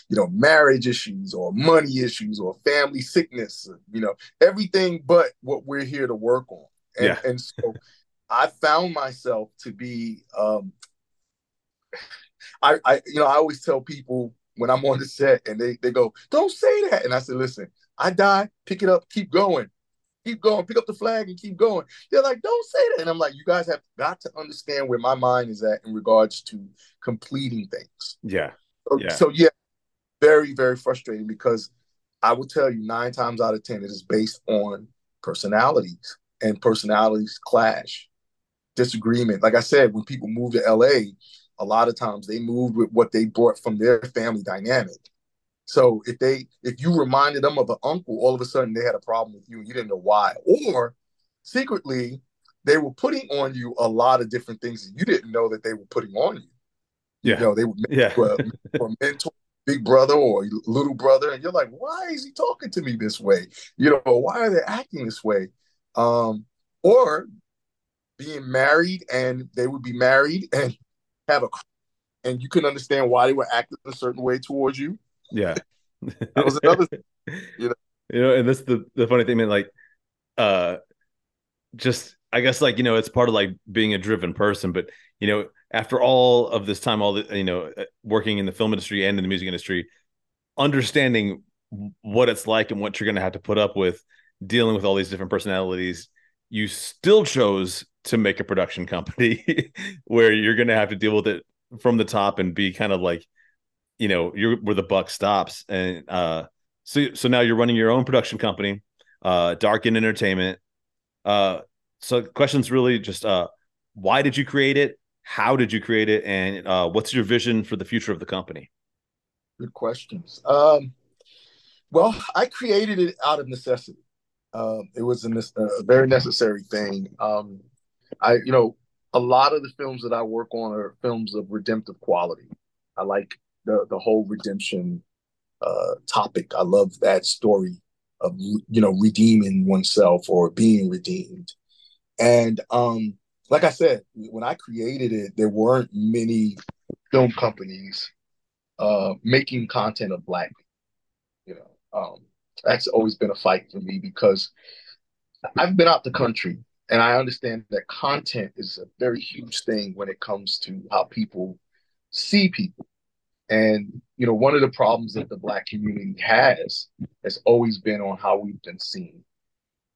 you know marriage issues or money issues or family sickness, you know, everything but what we're here to work on. And, yeah. and so I found myself to be um I, I you know I always tell people when I'm on the set and they they go, Don't say that. And I said, Listen, I die, pick it up, keep going keep going, pick up the flag and keep going. They're like, don't say that. And I'm like, you guys have got to understand where my mind is at in regards to completing things. Yeah. So yeah, so, yeah very, very frustrating because I will tell you nine times out of 10, it is based on personalities and personalities clash, disagreement. Like I said, when people move to LA, a lot of times they moved with what they brought from their family dynamic. So if they if you reminded them of an uncle, all of a sudden they had a problem with you and you didn't know why. Or secretly, they were putting on you a lot of different things that you didn't know that they were putting on you. Yeah. You know, they were yeah. a, mentor, big brother or little brother, and you're like, why is he talking to me this way? You know, why are they acting this way? Um, or being married and they would be married and have a and you couldn't understand why they were acting a certain way towards you. Yeah. that was another thing, you know. You know, and this the the funny thing, man, like uh just I guess like, you know, it's part of like being a driven person, but you know, after all of this time, all the you know, uh, working in the film industry and in the music industry, understanding what it's like and what you're gonna have to put up with dealing with all these different personalities, you still chose to make a production company where you're gonna have to deal with it from the top and be kind of like you know you're where the buck stops. And uh so so now you're running your own production company uh Darkan Entertainment. Uh so questions really just uh why did you create it? How did you create it? And uh what's your vision for the future of the company? Good questions. Um well i created it out of necessity um it was a, a very necessary thing um i you know a lot of the films that i work on are films of redemptive quality i like the the whole redemption uh, topic. I love that story of you know redeeming oneself or being redeemed. And um, like I said, when I created it, there weren't many film companies uh, making content of black. You know, um, that's always been a fight for me because I've been out the country and I understand that content is a very huge thing when it comes to how people see people. And you know, one of the problems that the black community has has always been on how we've been seen.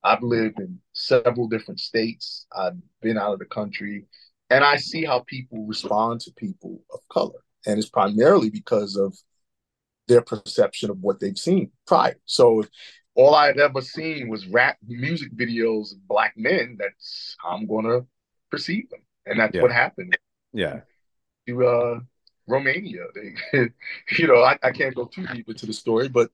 I've lived in several different states. I've been out of the country, and I see how people respond to people of color, and it's primarily because of their perception of what they've seen prior. So, if all I've ever seen was rap music videos of black men, that's how I'm going to perceive them, and that's yeah. what happened. Yeah. To uh, Romania. They, you know, I, I can't go too deep into the story, but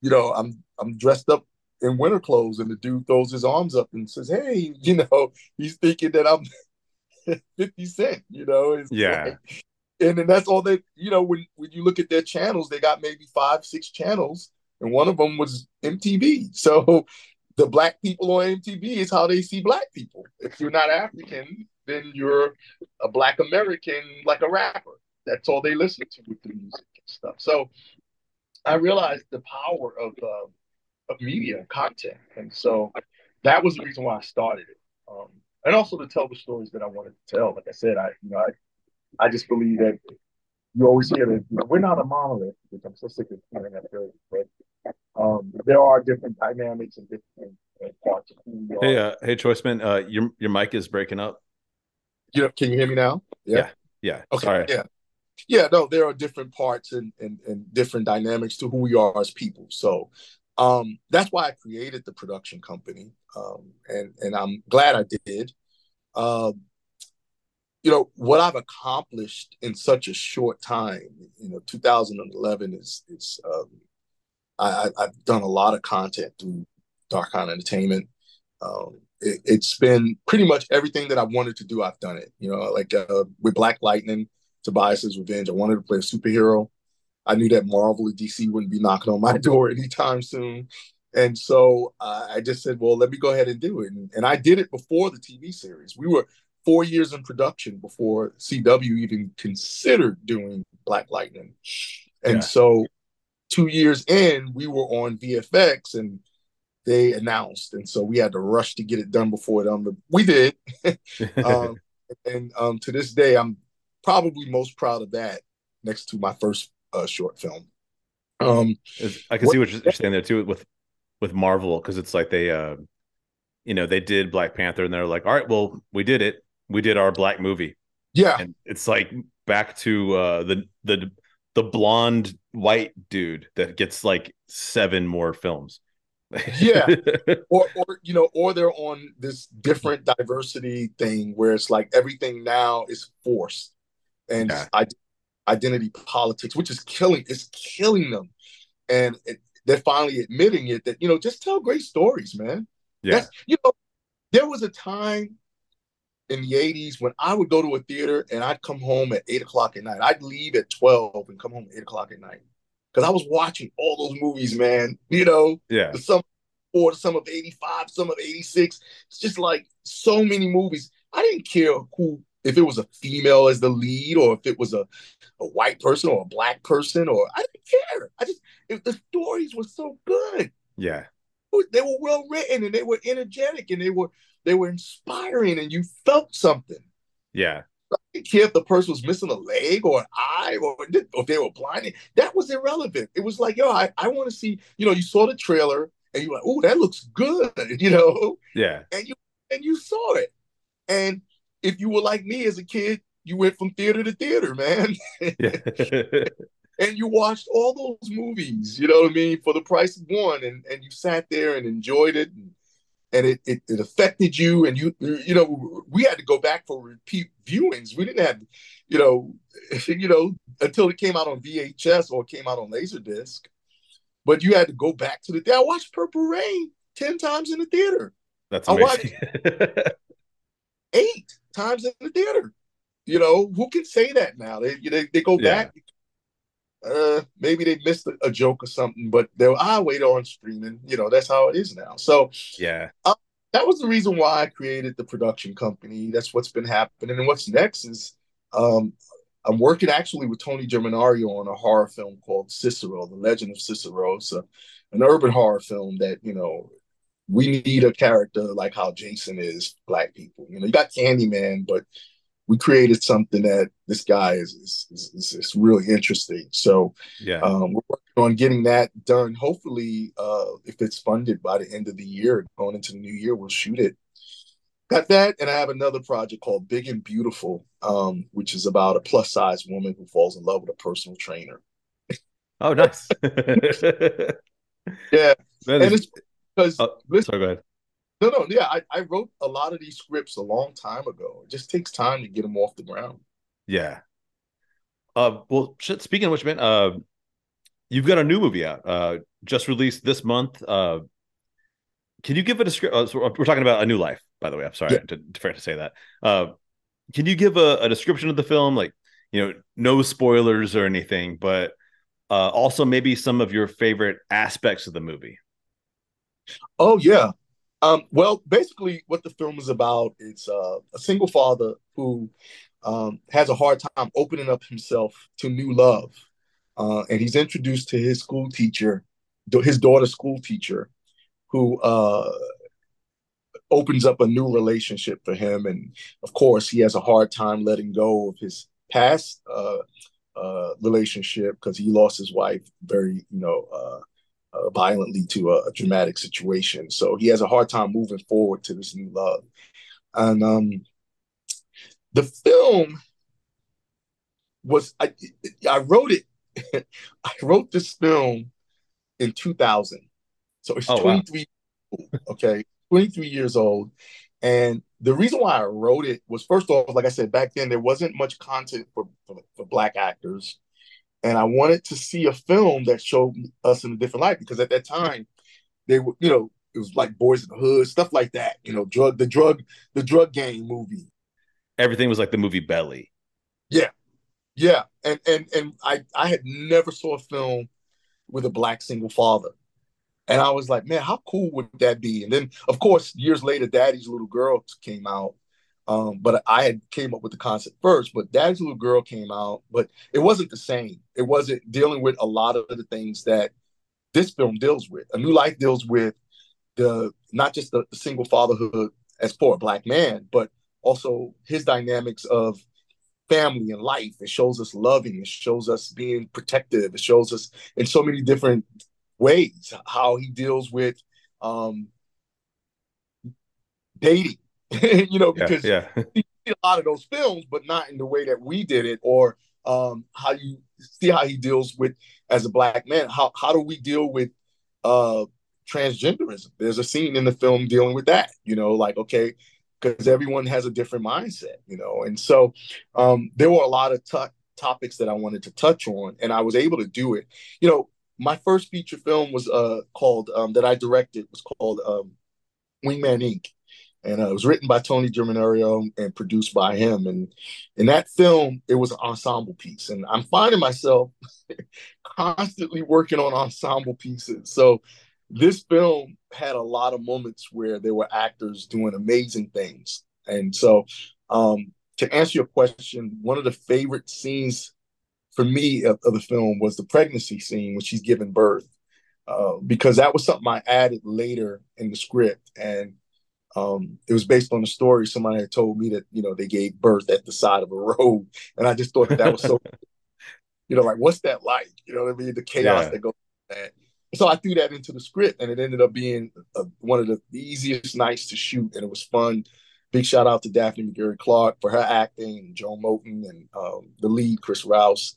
you know, I'm I'm dressed up in winter clothes, and the dude throws his arms up and says, "Hey," you know, he's thinking that I'm 50 Cent. You know, it's yeah. Like, and then that's all they, you know, when when you look at their channels, they got maybe five, six channels, and one of them was MTV. So the black people on MTV is how they see black people. If you're not African, then you're a black American, like a rapper. That's all they listen to with the music and stuff. So I realized the power of uh, of media and content, and so that was the reason why I started it. Um, and also to tell the stories that I wanted to tell. Like I said, I you know I I just believe that you always hear that you know, we're not a monolith, which I'm so sick of hearing that phrase, but um, there are different dynamics and different uh, parts of who we are. Hey, uh, hey, Choiceman, uh, your your mic is breaking up. You know, can you hear me now? Yeah, yeah. yeah. Okay, Sorry. yeah, yeah. No, there are different parts and, and and different dynamics to who we are as people. So um, that's why I created the production company, um, and and I'm glad I did. Um, you know what I've accomplished in such a short time. You know, 2011 is is um, I, have done a lot of content through Darkan Entertainment. Um, it, has been pretty much everything that I wanted to do. I've done it. You know, like uh, with Black Lightning, Tobias's Revenge. I wanted to play a superhero. I knew that Marvel or DC wouldn't be knocking on my door anytime soon. And so uh, I just said, well, let me go ahead and do it. And, and, I did it before the TV series. We were four years in production before CW even considered doing Black Lightning. And yeah. so two years in, we were on VFX and they announced. And so we had to rush to get it done before them. We did. um, and um, to this day, I'm probably most proud of that next to my first uh, short film. Um, I can what, see what you're saying there too with with Marvel because it's like they, uh, you know, they did Black Panther and they're like, all right, well, we did it. We did our black movie. Yeah, and it's like back to uh, the the the blonde white dude that gets like seven more films. yeah, or or you know, or they're on this different diversity thing where it's like everything now is forced, and yeah. I identity politics, which is killing, is killing them. And it, they're finally admitting it that, you know, just tell great stories, man. Yeah. That's, you know, there was a time in the 80s when I would go to a theater and I'd come home at eight o'clock at night. I'd leave at 12 and come home at eight o'clock at night. Because I was watching all those movies, man. You know, yeah. The sum or some of 85, some of 86. It's just like so many movies. I didn't care who if it was a female as the lead or if it was a, a white person or a black person or I didn't care. I just if the stories were so good. Yeah. They were well written and they were energetic and they were they were inspiring and you felt something. Yeah. I didn't care if the person was missing a leg or an eye or, or if they were blinded. That was irrelevant. It was like, yo, I, I want to see, you know, you saw the trailer and you're like, oh, that looks good, you know? Yeah. And you and you saw it. And if you were like me as a kid, you went from theater to theater, man. and you watched all those movies, you know what I mean, for the price of one, and, and you sat there and enjoyed it, and, and it, it, it affected you, and you you know we had to go back for repeat viewings. We didn't have, you know, you know until it came out on VHS or came out on Laserdisc, but you had to go back to the. day I watched Purple Rain ten times in the theater. That's amazing. I watched eight times in the theater. You know, who can say that now? They they, they go yeah. back. Uh, maybe they missed a, joke or something, but they'll I wait on streaming. You know, that's how it is now. So yeah, uh, that was the reason why I created the production company. That's what's been happening. And what's next is um, I'm working actually with Tony Germanario on a horror film called Cicero, The Legend of Cicero. It's a, an urban horror film that you know we need a character like how Jason is black people. You know, you got Candyman, but we created something that this guy is is, is, is really interesting. So yeah, um, we're working on getting that done. Hopefully, uh, if it's funded by the end of the year, going into the new year, we'll shoot it. Got that, and I have another project called Big and Beautiful, um, which is about a plus size woman who falls in love with a personal trainer. Oh, nice. yeah, and it's because uh, sorry, go ahead. No, no, yeah, I, I wrote a lot of these scripts a long time ago. It just takes time to get them off the ground. Yeah. Uh, well, shit, speaking of which, man, uh, you've got a new movie out, uh, just released this month. Uh, can you give a description? Uh, so we're talking about a new life, by the way. I'm sorry yeah. to, to forget to say that. Uh, can you give a, a description of the film, like you know, no spoilers or anything, but uh, also maybe some of your favorite aspects of the movie? Oh yeah. Um, well, basically, what the film is about is uh, a single father who um, has a hard time opening up himself to new love, uh, and he's introduced to his school teacher, his daughter's school teacher, who uh, opens up a new relationship for him. And of course, he has a hard time letting go of his past uh, uh, relationship because he lost his wife very, you know, uh, violently to a, a, dramatic situation. So he has a hard time moving forward to this new love. And um, the film was I, I wrote it. I wrote this film in 2000. So it's oh, 23 wow. okay, 23 years old. And the reason why I wrote it was first off, like I said, back then there wasn't much content for, for, for black actors and I wanted to see a film that showed us in a different light because at that time they were, you know, it was like Boys in the Hood, stuff like that. You know, drug the drug the drug gang movie. Everything was like the movie Belly. Yeah, yeah, and and and I I had never saw a film with a black single father, and I was like, man, how cool would that be? And then of course years later, Daddy's Little Girl came out, um, but I had came up with the concept first, but Daddy's Little Girl came out, but it wasn't the same. It wasn't dealing with a lot of the things that this film deals with. A New Life deals with the not just the, single fatherhood as for a black man, but also his dynamics of family and life. It shows us loving. It shows us being protective. It shows us in so many different ways how he deals with um, dating you know, because yeah, yeah. you see a lot of those films, but not in the way that we did it, or um, how you see how he deals with as a black man. How how do we deal with uh, transgenderism? There's a scene in the film dealing with that. You know, like okay, because everyone has a different mindset. You know, and so um, there were a lot of t- topics that I wanted to touch on, and I was able to do it. You know, my first feature film was uh, called um, that I directed was called um, Wingman Inc and uh, it was written by Tony Germinario and produced by him. And in that film, it was an ensemble piece, and I'm finding myself constantly working on ensemble pieces. So this film had a lot of moments where there were actors doing amazing things, and so um, to answer your question, one of the favorite scenes for me of, of the film was the pregnancy scene when she's giving birth. Uh, because that was something I added later in the script, and um, it was based on a story somebody had told me that you know they gave birth at the side of a road, and I just thought that, that was so, you know, like what's that like? You know what I mean? The chaos yeah. that goes that. So I threw that into the script, and it ended up being a, one of the easiest nights to shoot, and it was fun. Big shout out to Daphne McGarry Clark for her acting, and Joe Moten, and um, the lead Chris Rouse,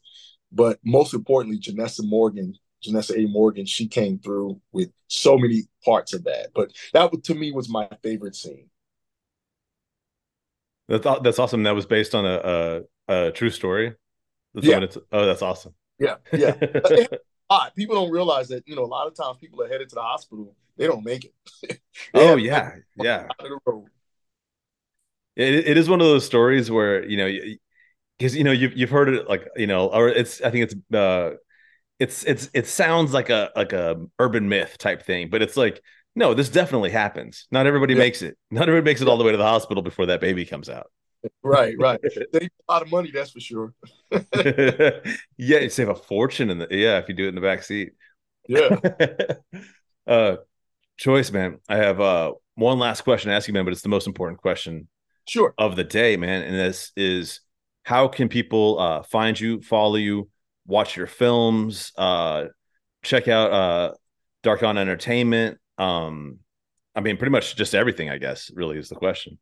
but most importantly, Janessa Morgan Janessa A. Morgan, she came through with so many parts of that. But that to me was my favorite scene. That's that's awesome. That was based on a a, a true story. That's yeah. oh, that's awesome. Yeah, yeah. people don't realize that you know a lot of times people are headed to the hospital, they don't make it. oh yeah, yeah. It, it is one of those stories where you know because you know you've you've heard it like you know or it's I think it's uh it's it's it sounds like a like a urban myth type thing, but it's like no, this definitely happens. Not everybody yeah. makes it. Not everybody makes it all the way to the hospital before that baby comes out. Right, right. They a lot of money, that's for sure. yeah, you save a fortune in the yeah if you do it in the back seat. Yeah. uh, choice, man. I have uh one last question to ask you, man, but it's the most important question. Sure. Of the day, man, and this is how can people uh find you, follow you, watch your films, uh, check out uh, Darkan Entertainment. Um, I mean, pretty much just everything, I guess, really is the question.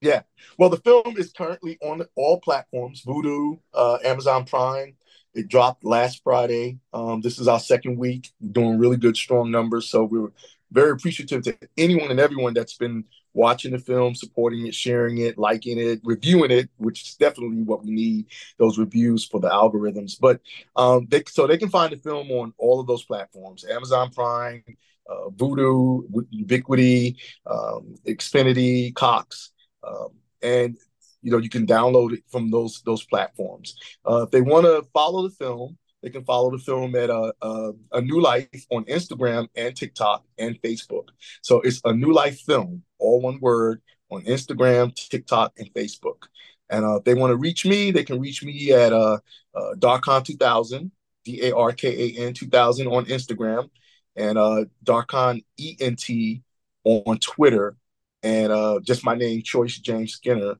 Yeah. Well, the film is currently on all platforms Vudu, uh, Amazon Prime. It dropped last Friday. Um, this is our second week, doing really good, strong numbers. So we're very appreciative to anyone and everyone that's been watching the film, supporting it, sharing it, liking it, reviewing it, which is definitely what we need those reviews for the algorithms. But um, they, so they can find the film on all of those platforms: Amazon Prime, uh, Vudu, Ubiquity, um, Xfinity, Cox, um, and you know you can download it from those those platforms. Uh, if they want to follow the film, They can follow the film at uh, uh, a New Life on Instagram and TikTok and Facebook. So it's a New Life film, all one word, on Instagram, TikTok, and Facebook. And uh, if they want to reach me, they can reach me at uh, uh, Darkan2000, D A R K A N 2000 on Instagram, and uh, Darkan ENT on Twitter, and uh, just my name, Choice James Skinner,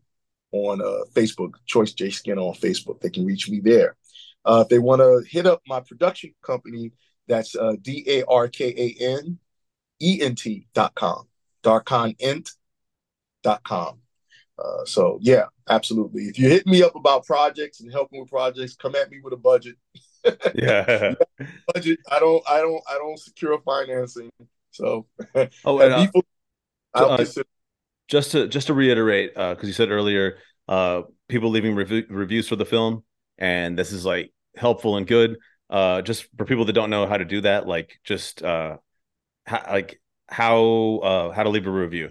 on uh, Facebook, Choice J Skinner on Facebook. They can reach me there. Uh, if they want to hit up my production company, that's uh, D A R K A N E N T dot com, darkanent dot com. Uh, so yeah, absolutely. If you hit me up about projects and helping with projects, come at me with a budget. yeah, budget. I don't. I don't. I don't secure financing. So oh, and, uh, people, uh, just to just to reiterate, because uh, you said earlier, uh, people leaving rev- reviews for the film, and this is like helpful and good. Uh, just for people that don't know how to do that, like just uh, how, like how uh, how to leave a review.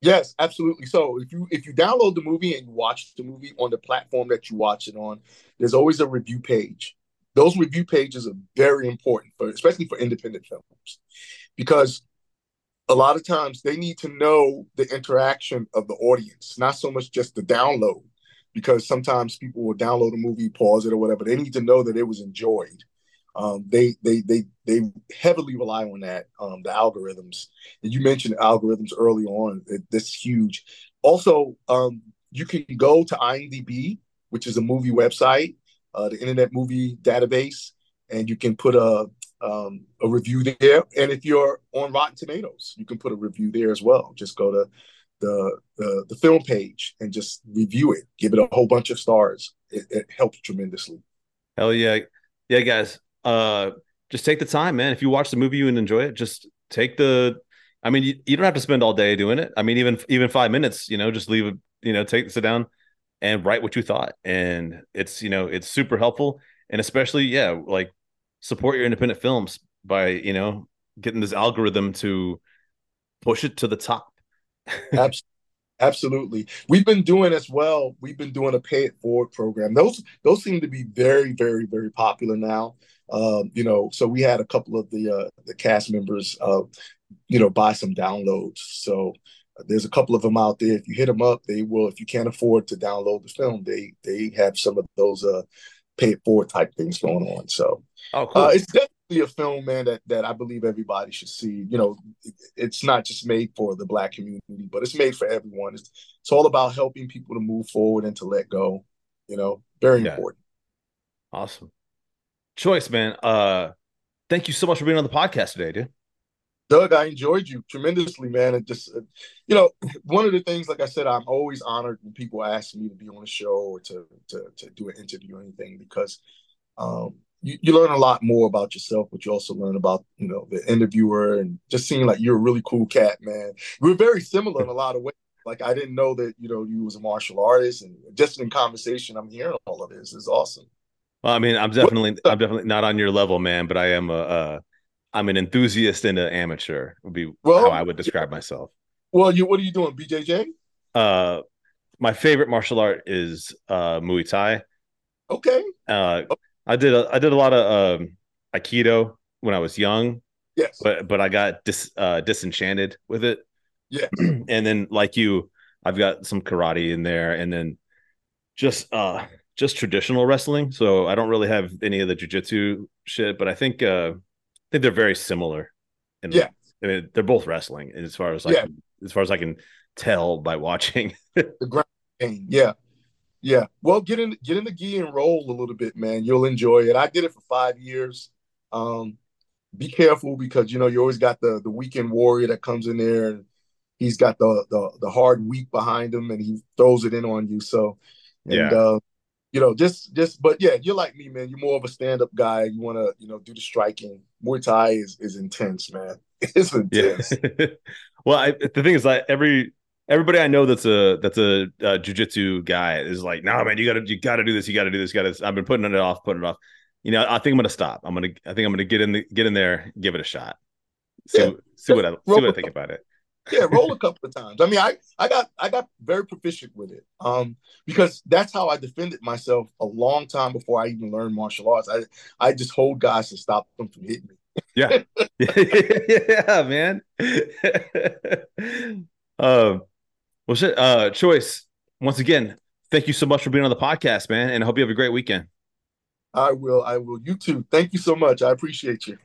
Yes, absolutely. So if you if you download the movie and you watch the movie on the platform that you watch it on, there's always a review page. Those review pages are very important for especially for independent films because a lot of times they need to know the interaction of the audience, not so much just the download because sometimes people will download a movie, pause it or whatever. They need to know that it was enjoyed. Um, they they they they heavily rely on that um, the algorithms. And you mentioned algorithms early on. It, that's huge. Also, um, you can go to IMDb, which is a movie website, uh, the Internet Movie Database, and you can put a um, a review there. And if you're on Rotten Tomatoes, you can put a review there as well. Just go to the, the the film page and just review it. Give it a whole bunch of stars. It, it helps tremendously. Hell yeah, yeah, guys. Uh, just take the time, man. If you watch the movie you and enjoy it, just take the. I mean, you, you don't have to spend all day doing it. I mean, even even five minutes, you know, just leave it. You know, take sit down and write what you thought, and it's you know it's super helpful, and especially yeah, like support your independent films by you know getting this algorithm to push it to the top Absolutely. Absolutely. We've been doing as well. We've been doing a pay it forward program. Those those seem to be very, very, very popular now. Um, you know, so we had a couple of the uh, the cast members, uh, you know, buy some downloads. So uh, there's a couple of them out there. If you hit them up, they will. If you can't afford to download the film, they they have some of those uh, pay it forward type things going on. So oh, cool. Uh, it's definitely a film, man, that that I believe everybody should see. You know, it, it's not just made for the black community, but it's made for everyone. It's, it's all about helping people to move forward and to let go. You know, very yeah. important. Awesome. Choice, man. Uh thank you so much for being on the podcast today, dude. Doug, I enjoyed you tremendously, man. And just, uh, you know, one of the things, like I said, I'm always honored when people ask me to be on a show or to to, to do an interview or anything because um, you, you learn a lot more about yourself, but you also learn about, you know, the interviewer and just seeing like you're a really cool cat, man. We're very similar in a lot of ways. Like I didn't know that, you know, you was a martial artist and just in conversation, I'm hearing all of this. It's awesome. Well, I mean, I'm definitely, I'm definitely not on your level, man, but I am a, uh, I'm an enthusiast and an amateur would be well, how I would describe myself. Well, you, what are you doing? BJJ? Uh, my favorite martial art is uh Muay Thai. Okay. Uh, okay. I did a I did a lot of um, aikido when I was young. Yes, but but I got dis, uh, disenchanted with it. Yeah, and then like you, I've got some karate in there, and then just uh just traditional wrestling. So I don't really have any of the jujitsu shit, but I think uh I think they're very similar. And yeah, I mean, they're both wrestling as far as like yeah. as far as I can tell by watching the ground game. Yeah, yeah. Well, get in get in the gi and roll a little bit, man. You'll enjoy it. I did it for five years. Um, be careful because you know you always got the the weekend warrior that comes in there and he's got the the, the hard week behind him and he throws it in on you. So and yeah. uh you know, just just but yeah, you're like me, man. You're more of a stand-up guy. You wanna, you know, do the striking. Muay Thai is is intense, man. It's intense. Yeah. well, I, the thing is like every everybody I know that's a that's a, a jujitsu guy is like, no nah, man, you gotta you gotta do this, you gotta do this, you gotta. I've been putting it off, putting it off. You know, I think I'm gonna stop. I'm gonna I think I'm gonna get in the get in there, give it a shot. See, yeah. see what I see what I think about it. Yeah, roll a couple of times. I mean, I I got I got very proficient with it. Um, because that's how I defended myself a long time before I even learned martial arts. I I just hold guys to stop them from hitting me. Yeah. yeah, man. um well shit, uh choice, once again, thank you so much for being on the podcast, man. And I hope you have a great weekend. I will. I will. You too. Thank you so much. I appreciate you.